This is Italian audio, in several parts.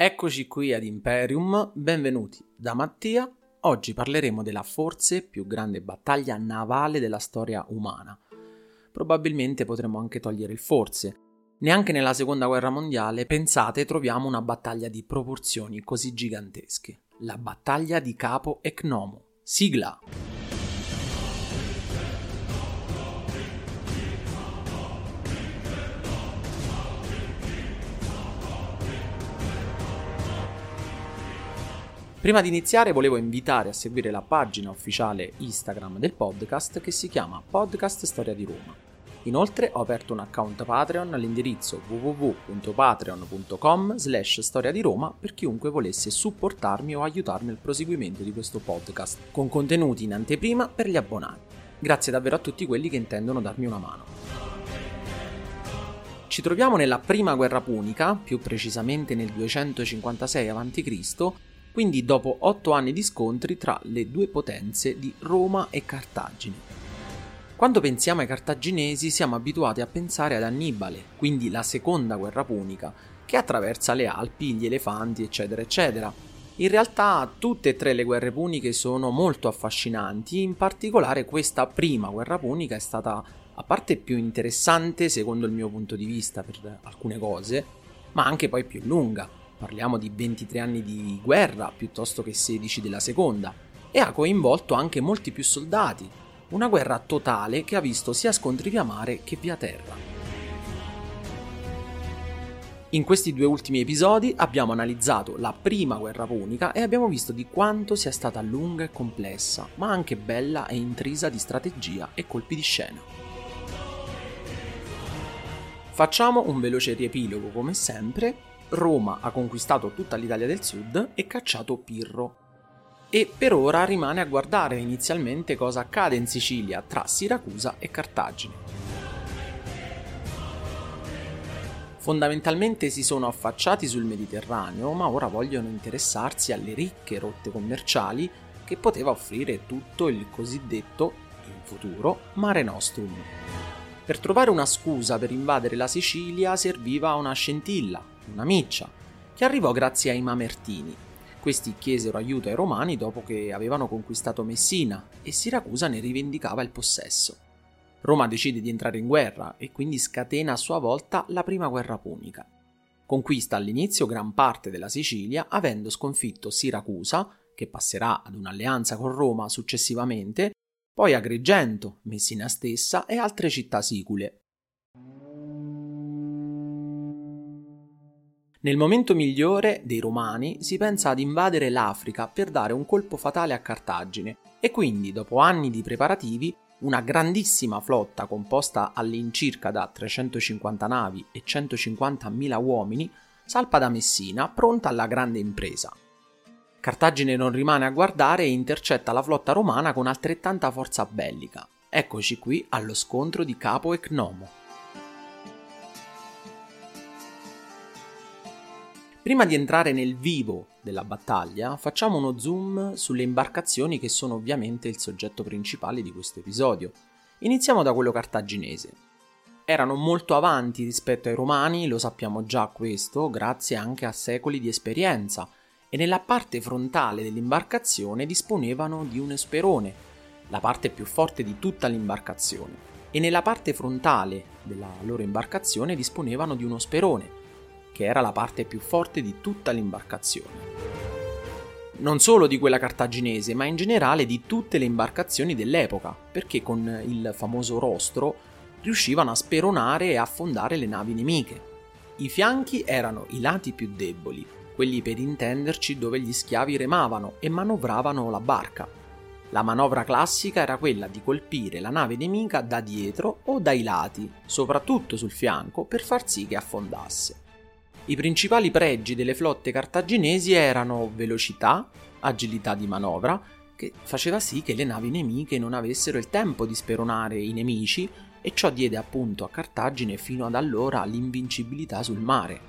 Eccoci qui ad Imperium, benvenuti da Mattia. Oggi parleremo della forse più grande battaglia navale della storia umana. Probabilmente potremmo anche togliere il forse. Neanche nella seconda guerra mondiale, pensate, troviamo una battaglia di proporzioni così gigantesche. La battaglia di Capo Ecnomo. Sigla! Prima di iniziare volevo invitare a seguire la pagina ufficiale Instagram del podcast che si chiama Podcast Storia di Roma. Inoltre ho aperto un account Patreon all'indirizzo www.patreon.com slash storia di Roma per chiunque volesse supportarmi o aiutarmi nel proseguimento di questo podcast, con contenuti in anteprima per gli abbonati. Grazie davvero a tutti quelli che intendono darmi una mano. Ci troviamo nella prima guerra punica, più precisamente nel 256 a.C., quindi dopo otto anni di scontri tra le due potenze di Roma e Cartagine. Quando pensiamo ai cartaginesi siamo abituati a pensare ad Annibale, quindi la seconda guerra punica, che attraversa le Alpi, gli elefanti, eccetera, eccetera. In realtà tutte e tre le guerre puniche sono molto affascinanti, in particolare questa prima guerra punica è stata a parte più interessante secondo il mio punto di vista per alcune cose, ma anche poi più lunga parliamo di 23 anni di guerra piuttosto che 16 della seconda, e ha coinvolto anche molti più soldati, una guerra totale che ha visto sia scontri via mare che via terra. In questi due ultimi episodi abbiamo analizzato la prima guerra punica e abbiamo visto di quanto sia stata lunga e complessa, ma anche bella e intrisa di strategia e colpi di scena. Facciamo un veloce riepilogo come sempre Roma ha conquistato tutta l'Italia del Sud e cacciato Pirro. E per ora rimane a guardare inizialmente cosa accade in Sicilia tra Siracusa e Cartagine. Fondamentalmente si sono affacciati sul Mediterraneo, ma ora vogliono interessarsi alle ricche rotte commerciali che poteva offrire tutto il cosiddetto, in futuro, Mare Nostrum. Per trovare una scusa per invadere la Sicilia serviva una scintilla, una miccia, che arrivò grazie ai Mamertini. Questi chiesero aiuto ai Romani dopo che avevano conquistato Messina e Siracusa ne rivendicava il possesso. Roma decide di entrare in guerra e quindi scatena a sua volta la prima guerra punica. Conquista all'inizio gran parte della Sicilia, avendo sconfitto Siracusa, che passerà ad un'alleanza con Roma successivamente, poi Agrigento, Messina stessa e altre città sicule, Nel momento migliore dei Romani si pensa ad invadere l'Africa per dare un colpo fatale a Cartagine e quindi, dopo anni di preparativi, una grandissima flotta composta all'incirca da 350 navi e 150.000 uomini salpa da Messina pronta alla grande impresa. Cartagine non rimane a guardare e intercetta la flotta romana con altrettanta forza bellica. Eccoci qui allo scontro di Capo e Cnomo. Prima di entrare nel vivo della battaglia, facciamo uno zoom sulle imbarcazioni che sono ovviamente il soggetto principale di questo episodio. Iniziamo da quello cartaginese. Erano molto avanti rispetto ai romani, lo sappiamo già questo, grazie anche a secoli di esperienza, e nella parte frontale dell'imbarcazione disponevano di un esperone, la parte più forte di tutta l'imbarcazione, e nella parte frontale della loro imbarcazione disponevano di uno sperone, che era la parte più forte di tutta l'imbarcazione. Non solo di quella cartaginese, ma in generale di tutte le imbarcazioni dell'epoca, perché con il famoso rostro riuscivano a speronare e affondare le navi nemiche. I fianchi erano i lati più deboli, quelli per intenderci dove gli schiavi remavano e manovravano la barca. La manovra classica era quella di colpire la nave nemica da dietro o dai lati, soprattutto sul fianco, per far sì che affondasse. I principali pregi delle flotte cartaginesi erano velocità, agilità di manovra, che faceva sì che le navi nemiche non avessero il tempo di speronare i nemici e ciò diede appunto a Cartagine fino ad allora l'invincibilità sul mare.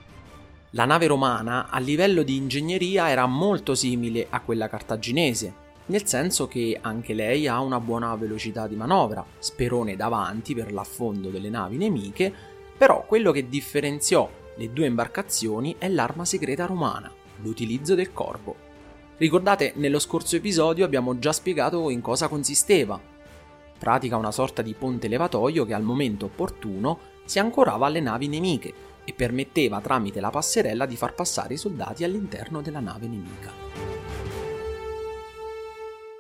La nave romana a livello di ingegneria era molto simile a quella cartaginese, nel senso che anche lei ha una buona velocità di manovra, sperone davanti per l'affondo delle navi nemiche, però quello che differenziò le due imbarcazioni è l'arma segreta romana, l'utilizzo del corpo. Ricordate, nello scorso episodio abbiamo già spiegato in cosa consisteva. Pratica una sorta di ponte levatoio che al momento opportuno si ancorava alle navi nemiche e permetteva tramite la passerella di far passare i soldati all'interno della nave nemica.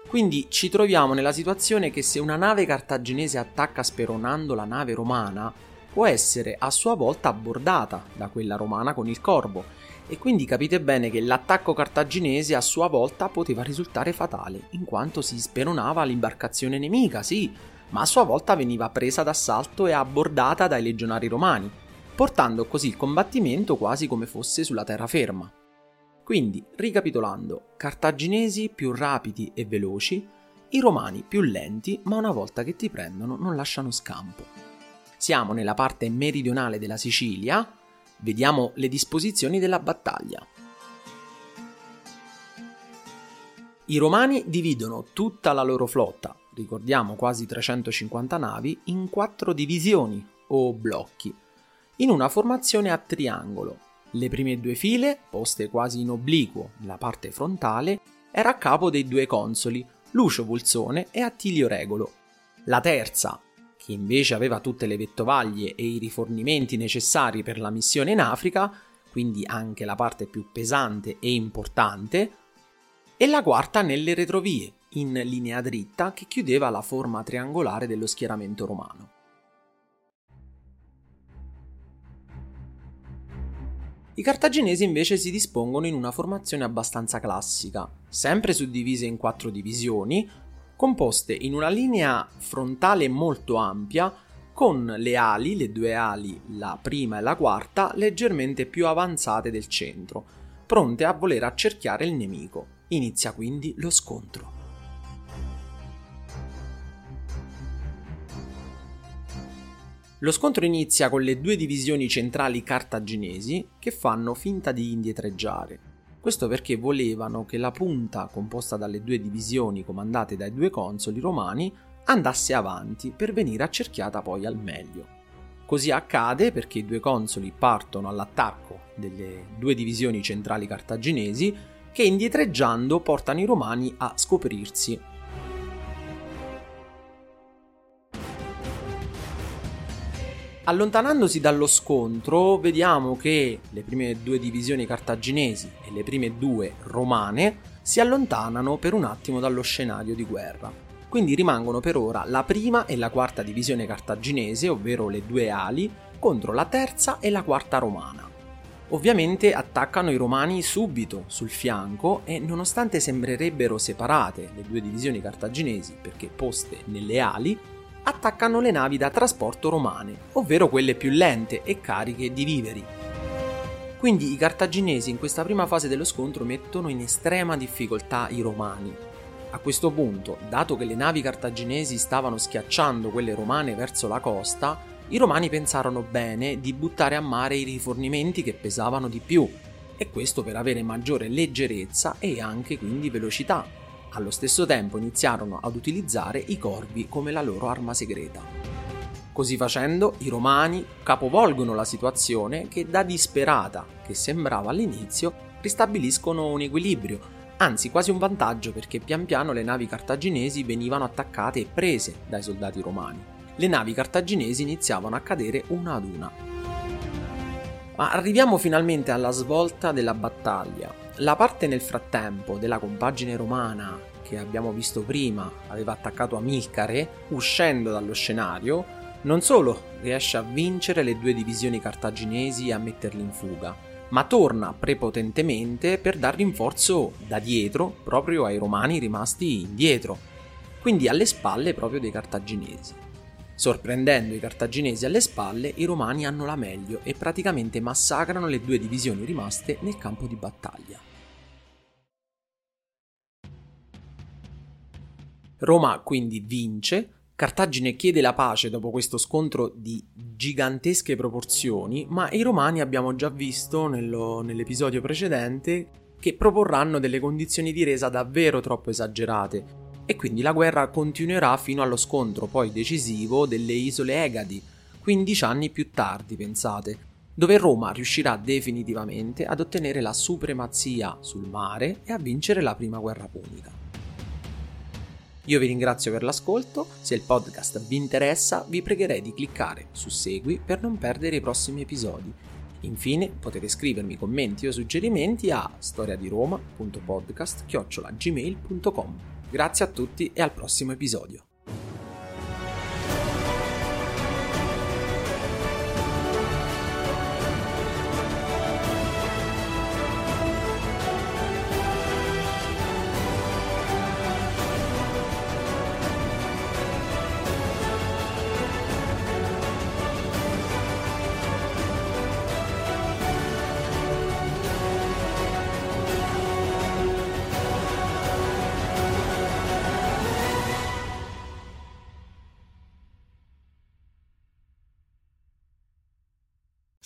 Quindi ci troviamo nella situazione che se una nave cartaginese attacca speronando la nave romana, può essere a sua volta abbordata da quella romana con il corvo, e quindi capite bene che l'attacco cartaginese a sua volta poteva risultare fatale, in quanto si speronava l'imbarcazione nemica, sì, ma a sua volta veniva presa d'assalto e abbordata dai legionari romani, portando così il combattimento quasi come fosse sulla terraferma. Quindi, ricapitolando, cartaginesi più rapidi e veloci, i romani più lenti, ma una volta che ti prendono non lasciano scampo. Siamo nella parte meridionale della Sicilia, vediamo le disposizioni della battaglia. I romani dividono tutta la loro flotta, ricordiamo quasi 350 navi, in quattro divisioni o blocchi, in una formazione a triangolo, le prime due file, poste quasi in obliquo nella parte frontale, era a capo dei due consoli, Lucio Vulsone e Attilio Regolo. La terza, che invece aveva tutte le vettovaglie e i rifornimenti necessari per la missione in Africa, quindi anche la parte più pesante e importante, e la quarta nelle retrovie, in linea dritta che chiudeva la forma triangolare dello schieramento romano. I cartaginesi invece si dispongono in una formazione abbastanza classica, sempre suddivise in quattro divisioni, composte in una linea frontale molto ampia, con le ali, le due ali, la prima e la quarta, leggermente più avanzate del centro, pronte a voler accerchiare il nemico. Inizia quindi lo scontro. Lo scontro inizia con le due divisioni centrali cartaginesi che fanno finta di indietreggiare. Questo perché volevano che la punta, composta dalle due divisioni comandate dai due consoli romani, andasse avanti per venire accerchiata poi al meglio. Così accade perché i due consoli partono all'attacco delle due divisioni centrali cartaginesi che indietreggiando portano i romani a scoprirsi Allontanandosi dallo scontro, vediamo che le prime due divisioni cartaginesi e le prime due romane si allontanano per un attimo dallo scenario di guerra. Quindi rimangono per ora la prima e la quarta divisione cartaginese, ovvero le due ali, contro la terza e la quarta romana. Ovviamente attaccano i romani subito sul fianco e nonostante sembrerebbero separate le due divisioni cartaginesi perché poste nelle ali, attaccano le navi da trasporto romane, ovvero quelle più lente e cariche di viveri. Quindi i cartaginesi in questa prima fase dello scontro mettono in estrema difficoltà i romani. A questo punto, dato che le navi cartaginesi stavano schiacciando quelle romane verso la costa, i romani pensarono bene di buttare a mare i rifornimenti che pesavano di più, e questo per avere maggiore leggerezza e anche quindi velocità, allo stesso tempo iniziarono ad utilizzare i corvi come la loro arma segreta. Così facendo, i romani capovolgono la situazione che da disperata che sembrava all'inizio ristabiliscono un equilibrio, anzi quasi un vantaggio perché pian piano le navi cartaginesi venivano attaccate e prese dai soldati romani. Le navi cartaginesi iniziavano a cadere una ad una. Ma arriviamo finalmente alla svolta della battaglia, la parte nel frattempo della compagine romana che abbiamo visto prima aveva attaccato Amilcare, uscendo dallo scenario, non solo riesce a vincere le due divisioni cartaginesi e a metterle in fuga, ma torna prepotentemente per dar rinforzo da dietro proprio ai romani rimasti indietro, quindi alle spalle proprio dei cartaginesi. Sorprendendo i cartaginesi alle spalle, i romani hanno la meglio e praticamente massacrano le due divisioni rimaste nel campo di battaglia. Roma quindi vince, Cartagine chiede la pace dopo questo scontro di gigantesche proporzioni, ma i romani abbiamo già visto nello, nell'episodio precedente che proporranno delle condizioni di resa davvero troppo esagerate e quindi la guerra continuerà fino allo scontro poi decisivo delle isole Egadi, 15 anni più tardi, pensate. dove Roma riuscirà definitivamente ad ottenere la supremazia sul mare e a vincere la prima guerra punica. Io vi ringrazio per l'ascolto, se il podcast vi interessa vi pregherei di cliccare su Segui per non perdere i prossimi episodi. Infine potete scrivermi commenti o suggerimenti a storiadiroma.podcast.gmail.com Grazie a tutti e al prossimo episodio.